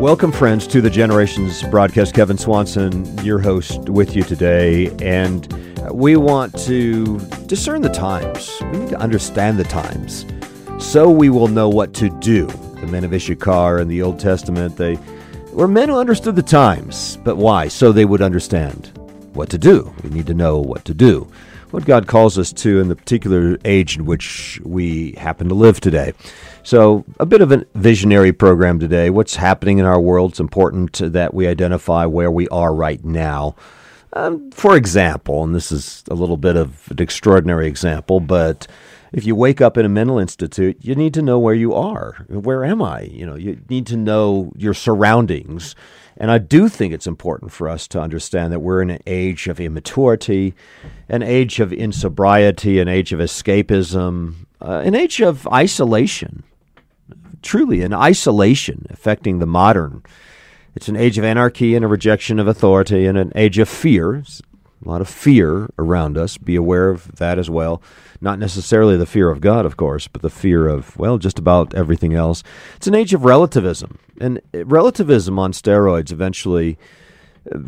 Welcome, friends, to the Generations broadcast. Kevin Swanson, your host, with you today. And we want to discern the times. We need to understand the times so we will know what to do. The men of Issachar in the Old Testament, they were men who understood the times. But why? So they would understand what to do. We need to know what to do. What God calls us to in the particular age in which we happen to live today. So, a bit of a visionary program today. What's happening in our world? It's important that we identify where we are right now. Um, for example, and this is a little bit of an extraordinary example, but if you wake up in a mental institute, you need to know where you are. Where am I? You know, you need to know your surroundings. And I do think it's important for us to understand that we're in an age of immaturity, an age of insobriety, an age of escapism, uh, an age of isolation truly an isolation affecting the modern. It's an age of anarchy and a rejection of authority and an age of fear. It's a lot of fear around us. Be aware of that as well. Not necessarily the fear of God, of course, but the fear of, well, just about everything else. It's an age of relativism. And eh, relativism on steroids eventually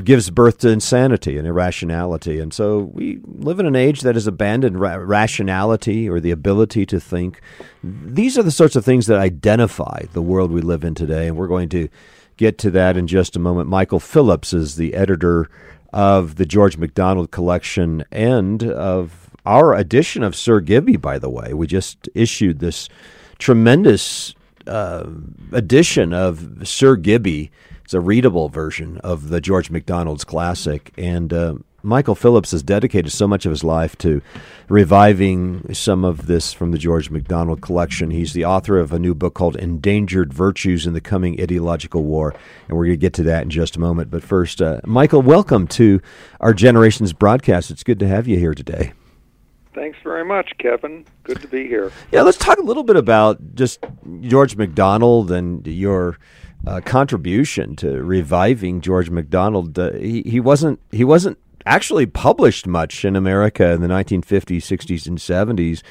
gives birth to insanity and irrationality. And so we live in an age that has abandoned ra- rationality or the ability to think. These are the sorts of things that identify the world we live in today. And we're going to get to that in just a moment. Michael Phillips is the editor of the George MacDonald collection and of our edition of Sir Gibbie, by the way. We just issued this tremendous uh, edition of Sir Gibbie it's a readable version of the George MacDonald's classic. And uh, Michael Phillips has dedicated so much of his life to reviving some of this from the George MacDonald collection. He's the author of a new book called Endangered Virtues in the Coming Ideological War. And we're going to get to that in just a moment. But first, uh, Michael, welcome to our Generations broadcast. It's good to have you here today. Thanks very much, Kevin. Good to be here. Yeah, let's talk a little bit about just George MacDonald and your uh, contribution to reviving George MacDonald. Uh, he, he wasn't he wasn't actually published much in America in the 1950s, 60s, and 70s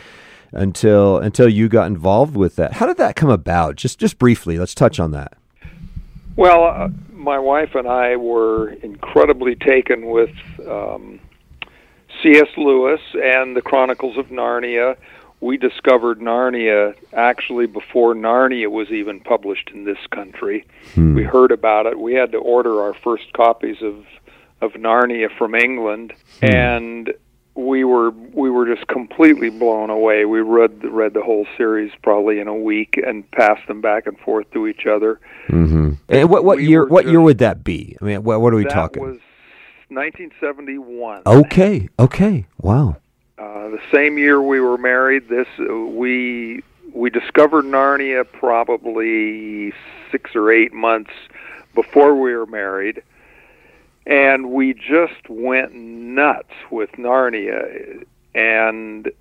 until until you got involved with that. How did that come about? Just just briefly, let's touch on that. Well, uh, my wife and I were incredibly taken with um, C.S. Lewis and the Chronicles of Narnia we discovered Narnia actually before Narnia was even published in this country. Hmm. We heard about it. We had to order our first copies of of Narnia from England, hmm. and we were we were just completely blown away. We read read the whole series probably in a week and passed them back and forth to each other. Mm-hmm. And what what we year what just, year would that be? I mean, what, what are we that talking? Was 1971. Okay. Okay. Wow. Uh, the same year we were married, this uh, we we discovered Narnia probably six or eight months before we were married, and we just went nuts with Narnia. And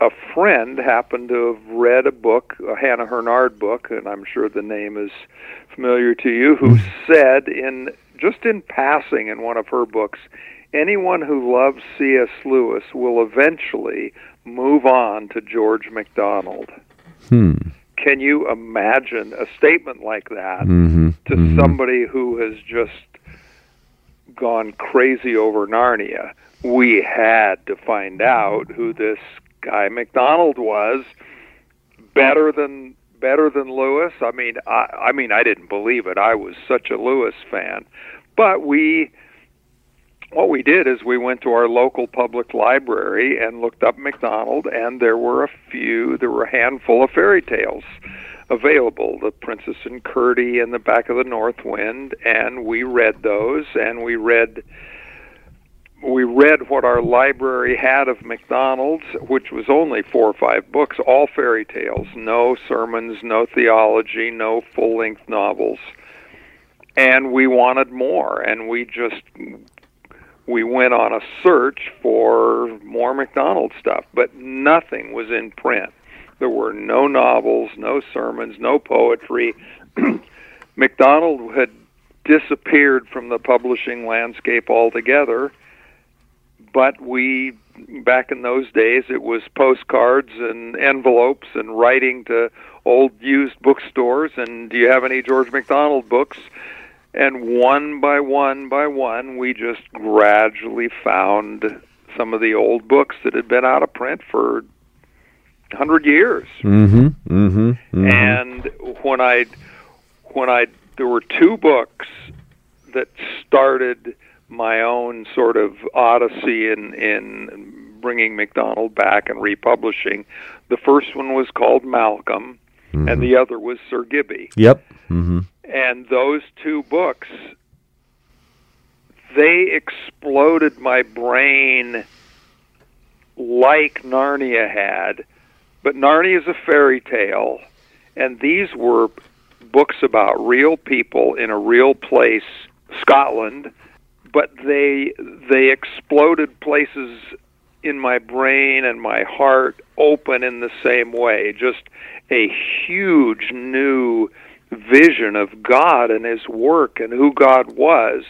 a friend happened to have read a book, a Hannah Hurnard book, and I'm sure the name is familiar to you, who mm-hmm. said in just in passing in one of her books, anyone who loves C.S. Lewis will eventually move on to George MacDonald. Hmm. Can you imagine a statement like that mm-hmm. to mm-hmm. somebody who has just gone crazy over Narnia? We had to find out who this guy MacDonald was better than better than Lewis. I mean, I, I mean, I didn't believe it. I was such a Lewis fan, but we what we did is we went to our local public library and looked up MacDonald, and there were a few, there were a handful of fairy tales available the princess and curdie and the back of the north wind and we read those and we read we read what our library had of macdonald's which was only four or five books all fairy tales no sermons no theology no full length novels. And we wanted more and we just we went on a search for more MacDonald stuff, but nothing was in print. There were no novels, no sermons, no poetry. MacDonald had disappeared from the publishing landscape altogether, but we back in those days it was postcards and envelopes and writing to old used bookstores and do you have any George MacDonald books? And one by one by one, we just gradually found some of the old books that had been out of print for hundred years. Mm-hmm. Mm-hmm. mm-hmm. And when I, when I, there were two books that started my own sort of odyssey in in bringing MacDonald back and republishing. The first one was called Malcolm, mm-hmm. and the other was Sir Gibbie. Yep. Mm-hmm. And those two books, they exploded my brain like Narnia had. But Narnia is a fairy tale, and these were books about real people in a real place, Scotland, but they they exploded places in my brain and my heart open in the same way. Just a huge new vision of God and His work and who God was.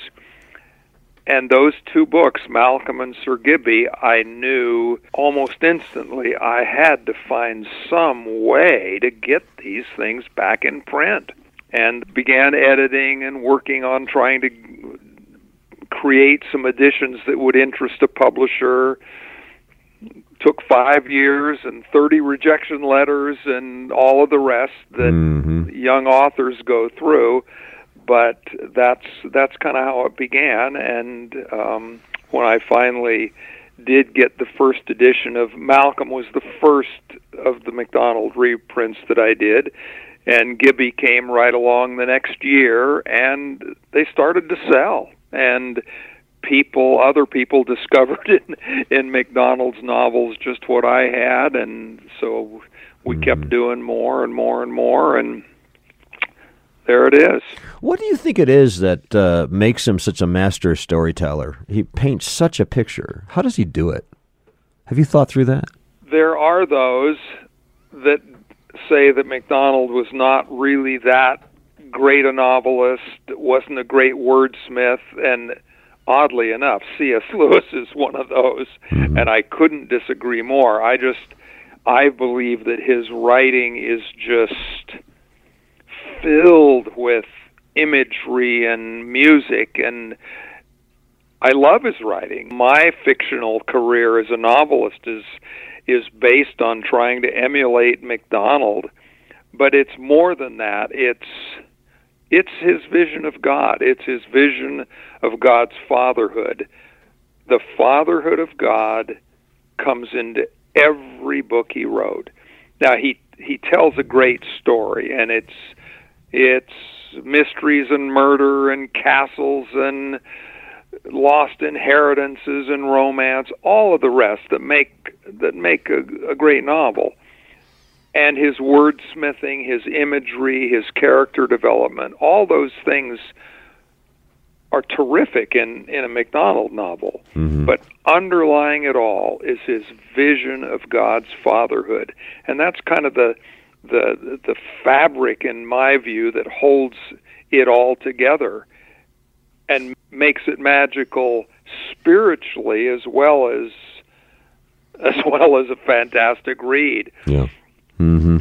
And those two books, Malcolm and Sir Gibbie, I knew almost instantly I had to find some way to get these things back in print. And began editing and working on trying to create some editions that would interest a publisher. Took five years and 30 rejection letters and all of the rest that mm-hmm. young authors go through. But that's that's kind of how it began. And um, when I finally did get the first edition of Malcolm was the first of the MacDonald reprints that I did and Gibbie came right along the next year and they started to sell and people other people discovered in in MacDonald's novels just what I had and so we mm-hmm. kept doing more and more and more and there it is. What do you think it is that uh, makes him such a master storyteller? He paints such a picture. How does he do it? Have you thought through that? There are those that say that MacDonald was not really that great a novelist, wasn't a great wordsmith, and oddly enough, C.S. Lewis is one of those, mm-hmm. and I couldn't disagree more. I just, I believe that his writing is just filled with imagery and music and I love his writing. My fictional career as a novelist is is based on trying to emulate MacDonald, but it's more than that. It's it's his vision of God. It's his vision of God's fatherhood. The fatherhood of God comes into every book he wrote. Now he he tells a great story and it's it's mysteries and murder and castles and lost inheritances and romance, all of the rest that make that make a, a great novel and his wordsmithing, his imagery, his character development, all those things are terrific in, in a MacDonald novel. Mm-hmm. But underlying it all is his vision of God's fatherhood. And that's kind of the the the fabric in my view that holds it all together and makes it magical spiritually as well as as well as a fantastic read. Yeah. Mm-hmm.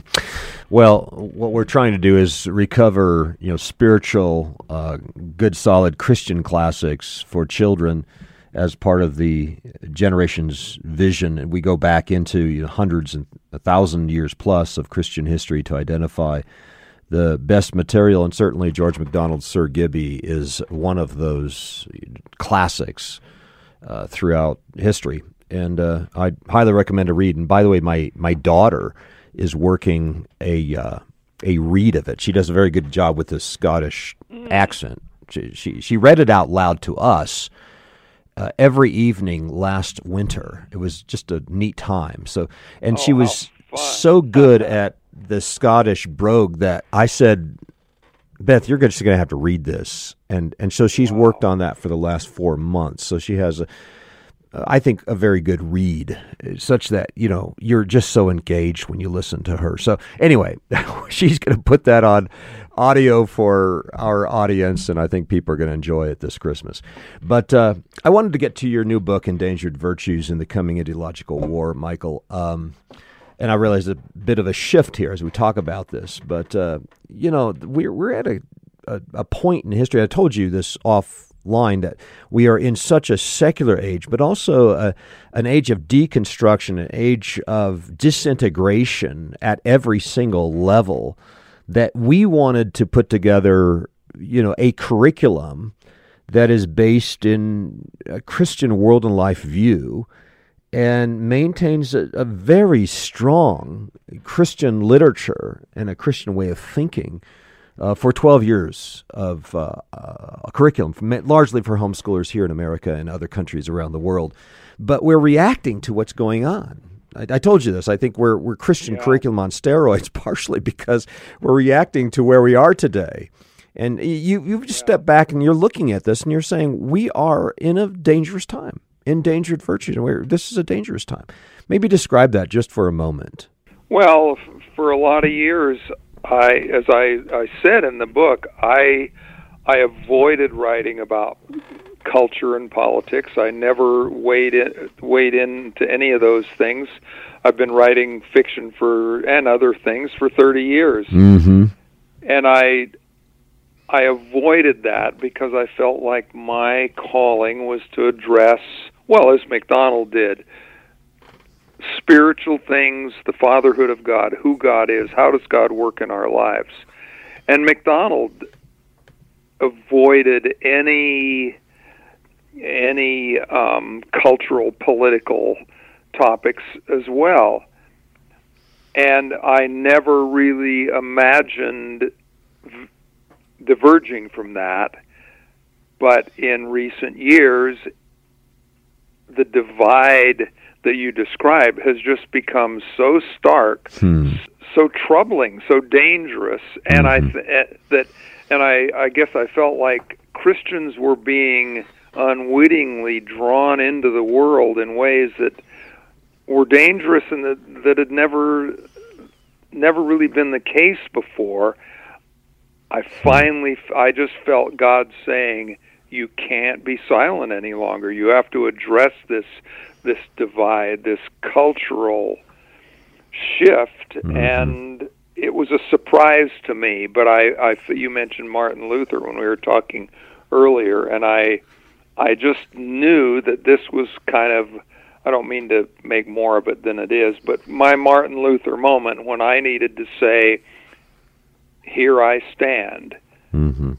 Well, what we're trying to do is recover, you know, spiritual, uh, good, solid Christian classics for children as part of the generation's vision. And we go back into you know, hundreds and a thousand years plus of Christian history to identify the best material. And certainly, George MacDonald's Sir Gibbie is one of those classics uh, throughout history. And uh, I highly recommend a read. And by the way, my my daughter is working a uh, a read of it. She does a very good job with the Scottish mm. accent. She, she, she read it out loud to us uh, every evening last winter. It was just a neat time. So and oh, she was so good at the Scottish brogue that I said, Beth, you're just going to have to read this. And and so she's wow. worked on that for the last four months. So she has a I think, a very good read, such that you know you're just so engaged when you listen to her. So anyway, she's going to put that on audio for our audience, and I think people are going to enjoy it this Christmas. But uh, I wanted to get to your new book, Endangered Virtues in the Coming Ideological War, Michael. Um, and I realize a bit of a shift here as we talk about this, but uh, you know we're we're at a, a, a point in history. I told you this offline that we are in such a secular age, but also a, an age of deconstruction, an age of disintegration at every single level. That we wanted to put together, you know, a curriculum that is based in a Christian world and life view and maintains a, a, very strong Christian literature and a Christian way of thinking uh, for 12 years of uh, uh, a curriculum, largely for homeschoolers here in America and other countries around the world. But we're reacting to what's going on. I, I told you this. I think we're, we're Christian yeah. curriculum on steroids, partially because we're reacting to where we are today. And you, you've just yeah. stepped back and you're looking at this and you're saying, we are in a dangerous time endangered virtues. And this is a dangerous time. Maybe describe that just for a moment. Well, for a lot of years, I, as I, I said in the book, I, I avoided writing about culture and politics. I never weighed in, weighed into any of those things. I've been writing fiction for and other things for 30 years. Mm-hmm. And I I avoided that because I felt like my calling was to address well, as MacDonald did, spiritual things, the fatherhood of God, who God is, how does God work in our lives. And MacDonald avoided any any um, cultural political topics as well. And I never really imagined v- diverging from that. But in recent years, the divide that you describe has just become so stark, hmm. so troubling, so dangerous, and mm-hmm. I th- eh, that and I I guess I felt like Christians were being unwittingly drawn into the world in ways that were dangerous and that that had never never really been the case before. I finally I just felt God saying you can't be silent any longer. You have to address this this divide, this cultural shift, mm-hmm. and it was a surprise to me. But I, I, you mentioned Martin Luther when we were talking earlier, and I, I just knew that this was kind of. I don't mean to make more of it than it is, but my Martin Luther moment when I needed to say, "Here I stand." Mm-hmm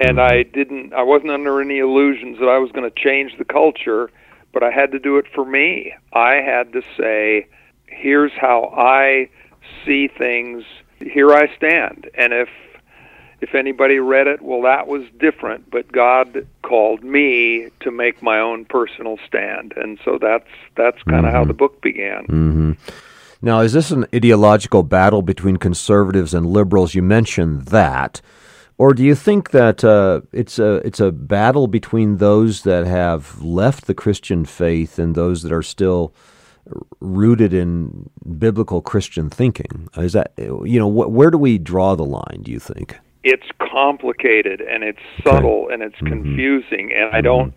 and I didn't I wasn't under any illusions that I was going to change the culture, but I had to do it for me. I had to say, here's how I see things. Here I stand. And if if anybody read it, well that was different, but God called me to make my own personal stand. And so that's that's kind of mm-hmm. how the book began. hmm Now, is this an ideological battle between conservatives and liberals? You mentioned that. Or do you think that uh, it's a it's a battle between those that have left the Christian faith and those that are still rooted in biblical Christian thinking? Is that you know wh- where do we draw the line? Do you think it's complicated and it's subtle okay. and it's mm-hmm. confusing, and mm-hmm. I don't.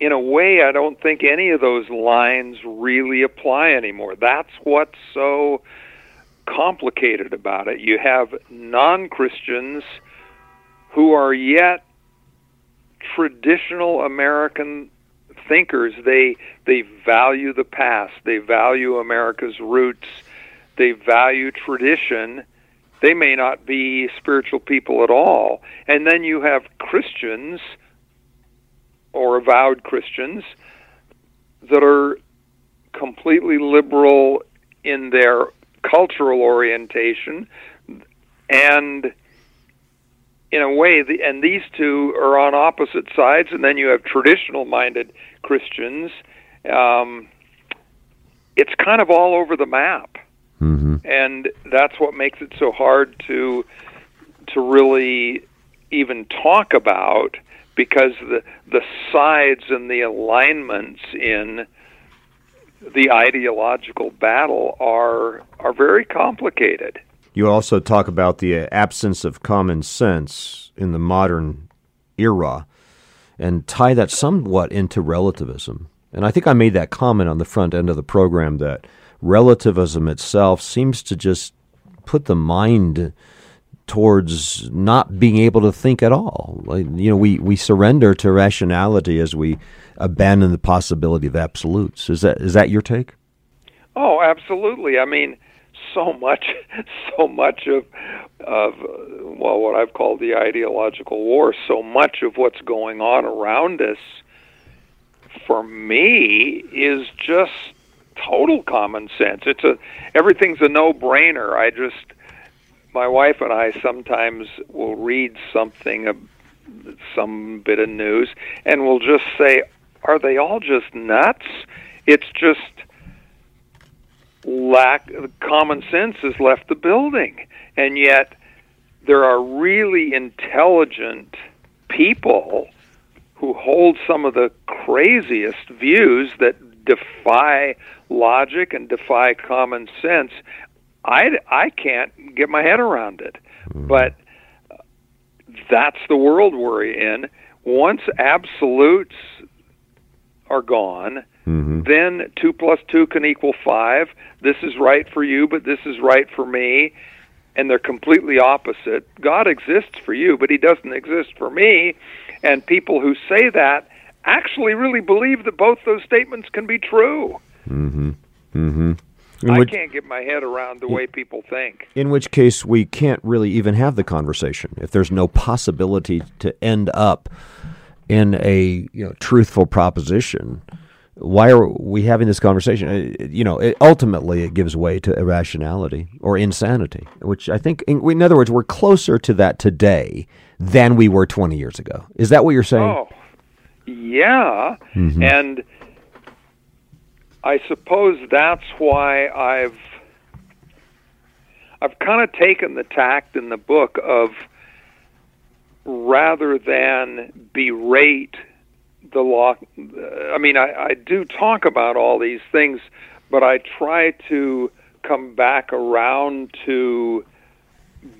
In a way, I don't think any of those lines really apply anymore. That's what's so complicated about it. You have non Christians who are yet traditional American thinkers. They they value the past. They value America's roots. They value tradition. They may not be spiritual people at all. And then you have Christians or avowed Christians that are completely liberal in their cultural orientation and in a way, the, and these two are on opposite sides, and then you have traditional-minded Christians. Um, it's kind of all over the map, mm-hmm. and that's what makes it so hard to to really even talk about because the the sides and the alignments in the ideological battle are are very complicated. You also talk about the uh, absence of common sense in the modern era and tie that somewhat into relativism. And I think I made that comment on the front end of the program that relativism itself seems to just put the mind towards not being able to think at all. Like, you know, we, we surrender to rationality as we abandon the possibility of absolutes. Is that is that your take? Oh, absolutely. I mean, so much, so much of of well, what I've called the ideological war. So much of what's going on around us, for me, is just total common sense. It's a everything's a no-brainer. I just my wife and I sometimes will read something, uh, some bit of news, and we'll just say, "Are they all just nuts?" It's just lack of common sense has left the building, and yet there are really intelligent people who hold some of the craziest views that defy logic and defy common sense. I, I can't get my head around it. Mm-hmm. But that's the world we're in. Once absolutes are gone, mm-hmm. then 2 plus 2 can equal 5. This is right for you, but this is right for me. And they're completely opposite. God exists for you, but He doesn't exist for me. And people who say that actually really believe that both those statements can be true. Mm-hmm. Mm-hmm. I can't get my head around the way people think. In which case, we can't really even have the conversation if there's no possibility to end up in a you know truthful proposition. Why are we having this conversation? Uh, you know, it, ultimately, it gives way to irrationality or insanity, which I think, in, in other words, we're closer to that today than we were 20 years ago. Is that what you're saying? Oh, yeah, mm-hmm. and I suppose that's why I've I've kind of taken the tact in the book of rather than berate the law. Uh, I mean, I, I do talk about all these things, but I try to come back around to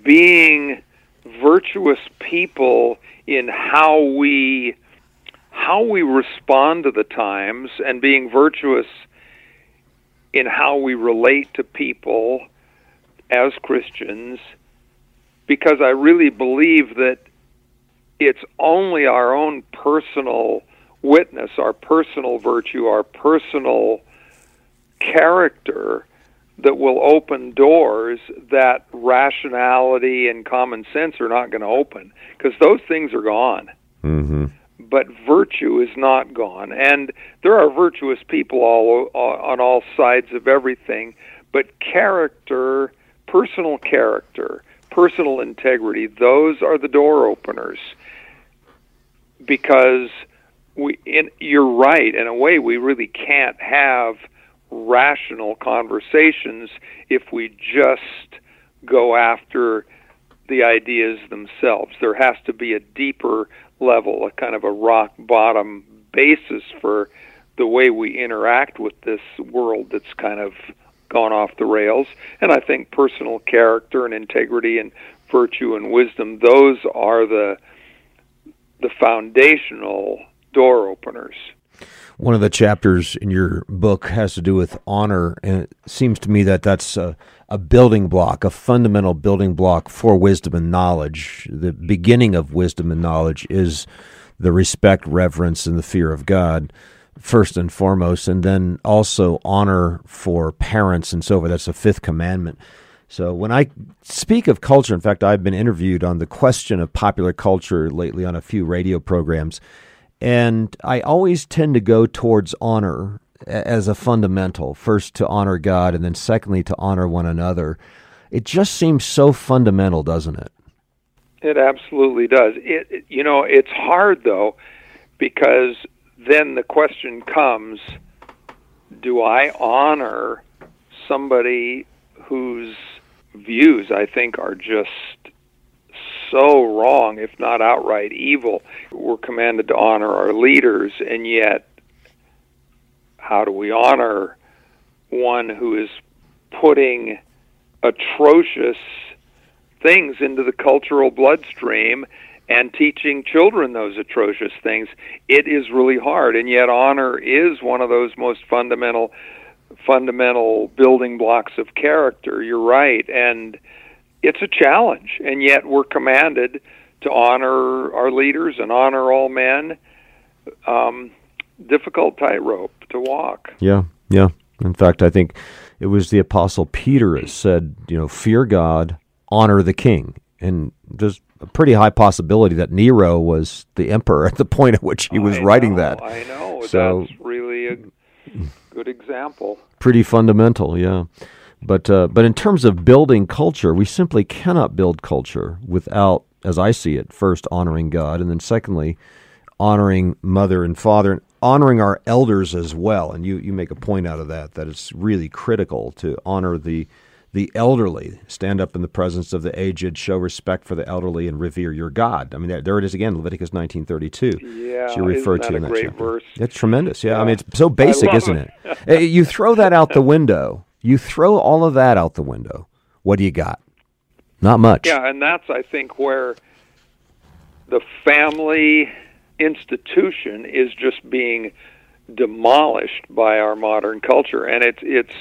being virtuous people in how we how we respond to the times and being virtuous in how we relate to people as Christians because I really believe that it's only our own personal witness, our personal virtue, our personal character that will open doors that rationality and common sense are not going to open because those things are gone. Mm-hmm but virtue is not gone. And there are virtuous people all on all sides of everything, but character, personal character, personal integrity, those are the door openers. Because we, in, you're right. In a way, we really can't have rational conversations if we just go after the ideas themselves. There has to be a deeper level, a kind of a rock bottom basis for the way we interact with this world that's kind of gone off the rails. And I think personal character and integrity and virtue and wisdom, those are the the foundational door openers. One of the chapters in your book has to do with honor, and it seems to me that that's a, a building block, a fundamental building block for wisdom and knowledge. The beginning of wisdom and knowledge is the respect, reverence, and the fear of God first and foremost, and then also honor for parents and so forth. That's the fifth commandment. So when I speak of culture, in fact, I've been interviewed on the question of popular culture lately on a few radio programs, and I always tend to go towards honor as a fundamental. First to honor God, and then secondly to honor one another. It just seems so fundamental, doesn't it? It absolutely does. It, you know, it's hard though because then the question comes do I honor somebody whose views I think are just so wrong, if not outright evil? We're commanded to honor our leaders, and yet, how do we honor one who is putting atrocious things into the cultural bloodstream and teaching children those atrocious things, it is really hard. And yet, honor is one of those most fundamental fundamental building blocks of character. You're right, and it's a challenge. And yet, we're commanded to honor our leaders and honor all men. Um, difficult tightrope to walk. Yeah, yeah. In fact, I think it was the Apostle Peter that said, you know, fear God, honor the king. And there's a pretty high possibility that Nero was the emperor at the point at which he was I writing know, that. I know. So- That's really a good example. Pretty fundamental, yeah. But uh, but in terms of building culture, we simply cannot build culture without, as I see it, first honoring God, and then secondly, honoring mother and father, and honoring our elders as well. And you, you make a point out of that that it's really critical to honor the the elderly, stand up in the presence of the aged, show respect for the elderly, and revere your God. I mean, there, there it is again, Leviticus nineteen thirty two. Yeah, you referred to in that great chapter. verse? It's tremendous. Yeah, I mean, it's so basic, isn't it. it? Eh, you throw that out the window. You throw all of that out the window. What do you got? Not much. Yeah, and that's I think where the family institution is just being demolished by our modern culture, and it's it's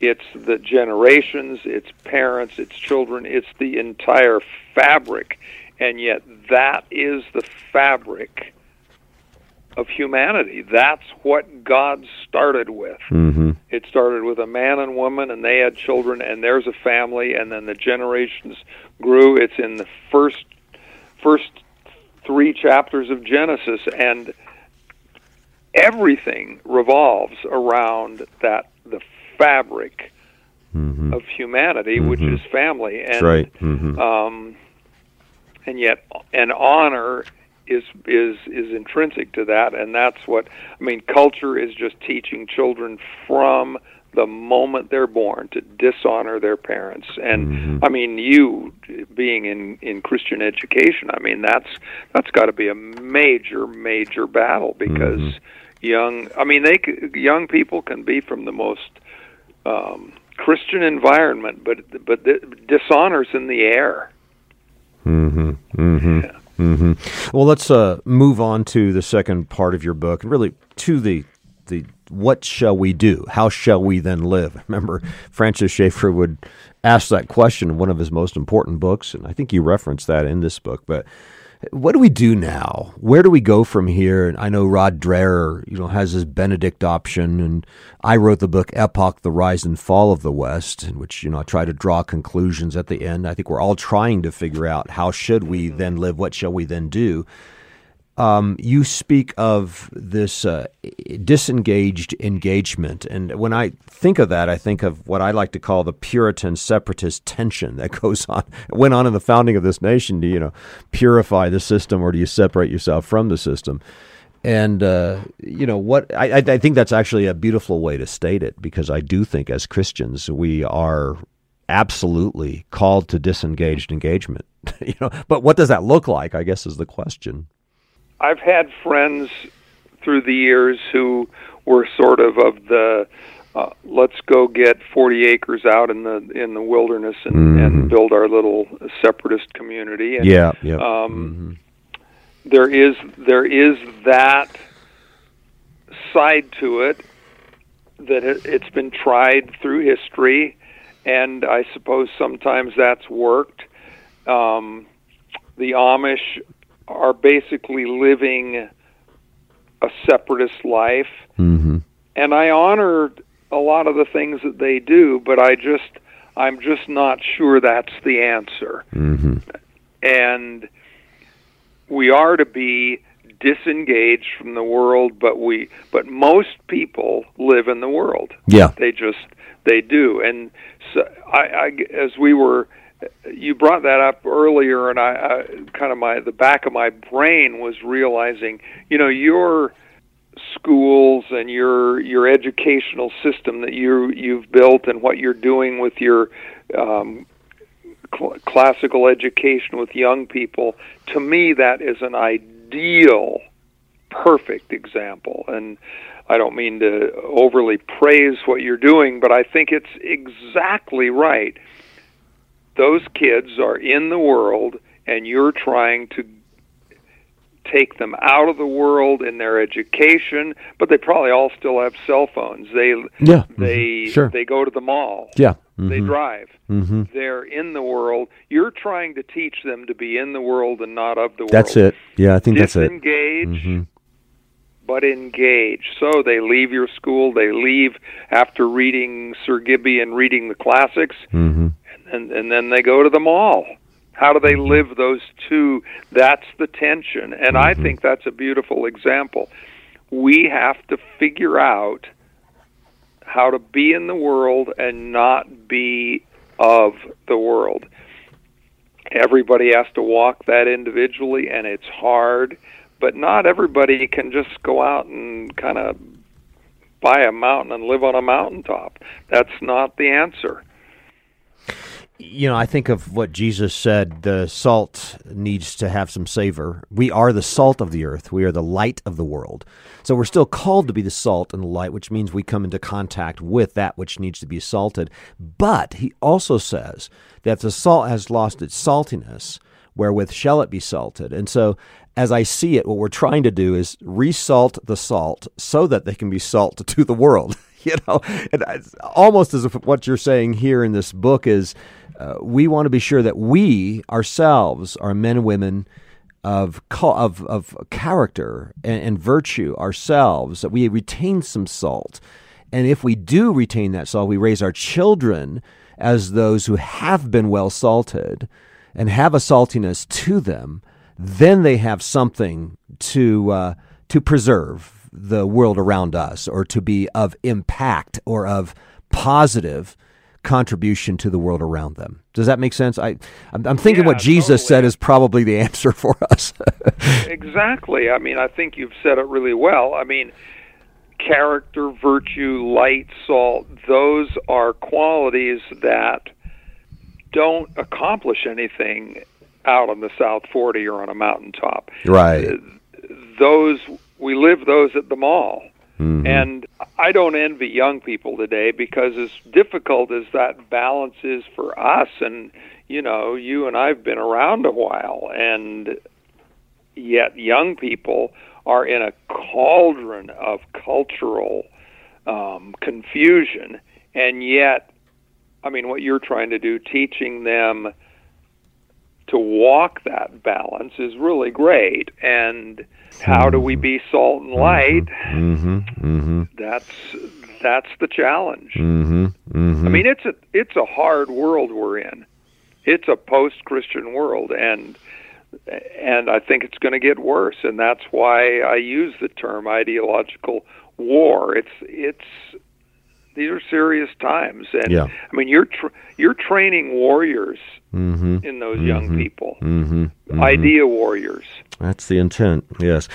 it's the generations, it's parents, it's children, it's the entire fabric, and yet that is the fabric of humanity. That's what God started with. Mm-hmm. It started with a man and woman, and they had children, and there's a family, and then the generations grew. It's in the first first three chapters of Genesis, and everything revolves around that the fabric Mm-hmm. of humanity, which is family, and right. Mm-hmm. um, and yet and honor is is is intrinsic to that and that's what i mean culture is just teaching children from the moment they're born to dishonor their parents and Mhm. i mean you being in in christian education i mean that's that's got to be a major major battle because Mhm. young i mean they c- young people can be from the most um christian environment but but the dishonor's in the air Mm-hmm. Mm-hmm. Mm-hmm. Well, let's uh, move on to the second part of your book, and really to the the what shall we do? How shall we then live? Remember, Francis Schaeffer would ask that question in one of his most important books, and I think you referenced that in this book. But what do we do now? Where do we go from here? And I know Rod Dreher, you know, has his Benedict option, and I wrote the book Epoch: The Rise and Fall of the West, in which you know I try to draw conclusions at the end. I think we're all trying to figure out how should we then live? What shall we then do? Um, you speak of this uh, disengaged engagement, and when I think of that, I think of what I like to call the Puritan separatist tension that goes on went on in the founding of this nation. Do you know purify the system, or do you separate yourself from the system? And uh, you know what? I, I I think that's actually a beautiful way to state it because I do think as Christians we are absolutely called to disengaged engagement. you know, but what does that look like? I guess is the question. I've had friends through the years who were sort of of the uh, let's go get 40 acres out in the in the wilderness and, Mhm. and build our little separatist community. And Yeah, yeah. um, there is there is that side to it that it, it's been tried through history, and I suppose sometimes that's worked. Um, the Amish are basically living a separatist life, hmm and I honor a lot of the things that they do, but I just I'm just not sure that's the answer. Hmm and we are to be disengaged from the world but we but most people live in the world. Yeah. they just they do. And so i, I as we were you brought that up earlier and I, I kind of my the back of my brain was realizing you know your schools and your your educational system that you you've built and what you're doing with your um, cl- classical education with young people to me that is an ideal perfect example and I don't mean to overly praise what you're doing, but I think it's exactly right. Those kids are in the world, and you're trying to take them out of the world in their education, but they probably all still have cell phones. They yeah, they mm-hmm. sure. they go to the mall. Yeah. Mm-hmm. They drive. Mm-hmm. They're in the world. You're trying to teach them to be in the world and not of the world. That's it. Yeah, I think that's it. Disengage, Mm-hmm. but engage. So they leave your school. They leave after reading Sir Gibbie and reading the classics, Mm-hmm. And and then they go to the mall. How do they live those two? That's the tension, and I Mm-hmm. think that's a beautiful example. We have to figure out how to be in the world and not be of the world. Everybody has to walk that individually, and it's hard, but not everybody can just go out and kind of buy a mountain and live on a mountaintop. That's not the answer. You know, I think of what Jesus said the salt needs to have some savor. We are the salt of the earth, we are the light of the world. So we're still called to be the salt and the light, which means we come into contact with that which needs to be salted. But he also says that the salt has lost its saltiness, wherewith shall it be salted? And so, as I see it, what we're trying to do is resalt the salt so that they can be salt to the world. you know, and almost as if what you're saying here in this book is uh, we want to be sure that we ourselves are men and women of of of character and, and virtue ourselves that we retain some salt, and if we do retain that salt, we raise our children as those who have been well salted and have a saltiness to them. Then they have something to uh, to preserve the world around us, or to be of impact or of positive contribution to the world around them. Does that make sense? I, I'm, I'm thinking Yeah, what Jesus totally. said is probably the answer for us. exactly. I mean, I think you've said it really well. I mean, character, virtue, light, salt, those are qualities that don't accomplish anything out on the South 40 or on a mountaintop. right. Those we live those at the mall. Mhm. And I don't envy young people today because as difficult as that balance is for us, and you know, you and I've been around a while, and yet young people are in a cauldron of cultural um, confusion, and yet, I mean, what you're trying to do, teaching them to walk that balance, is really great. And how do we be salt and light? Mm-hmm. Mm-hmm. That's that's the challenge. Mm-hmm. Mm-hmm. I mean, it's a it's a hard world we're in. It's a post-Christian world, and and I think it's going to get worse. And that's why I use the term ideological war. It's it's these are serious times, and Yeah. I mean, you're tr- you're training warriors mm-hmm. in those young people, Mm-hmm. Mm-hmm. idea warriors. That's the intent, yes.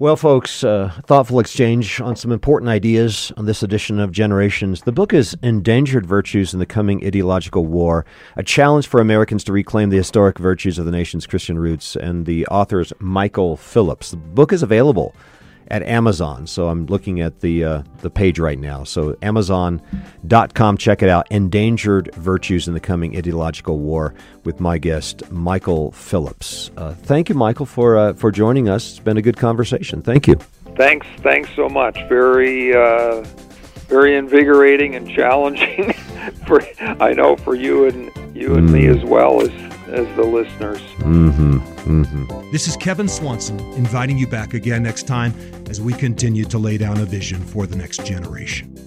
Well, folks, uh, thoughtful exchange on some important ideas on this edition of Generations. The book is Endangered Virtues in the Coming Ideological War, a challenge for Americans to reclaim the historic virtues of the nation's Christian roots. And the author is Michael Phillips. The book is available at Amazon. So I'm looking at the uh, the page right now. So Amazon.com, check it out. Endangered Virtues in the Coming Ideological War with my guest Michael Phillips. Uh, thank you, Michael, for uh, for joining us. It's been a good conversation. Thank you. Thanks, thanks so much. Very, uh, very invigorating and challenging for I know for you and you and me as well as as the listeners. Mm-hmm. Mm-hmm. This is Kevin Swanson inviting you back again next time as we continue to lay down a vision for the next generation.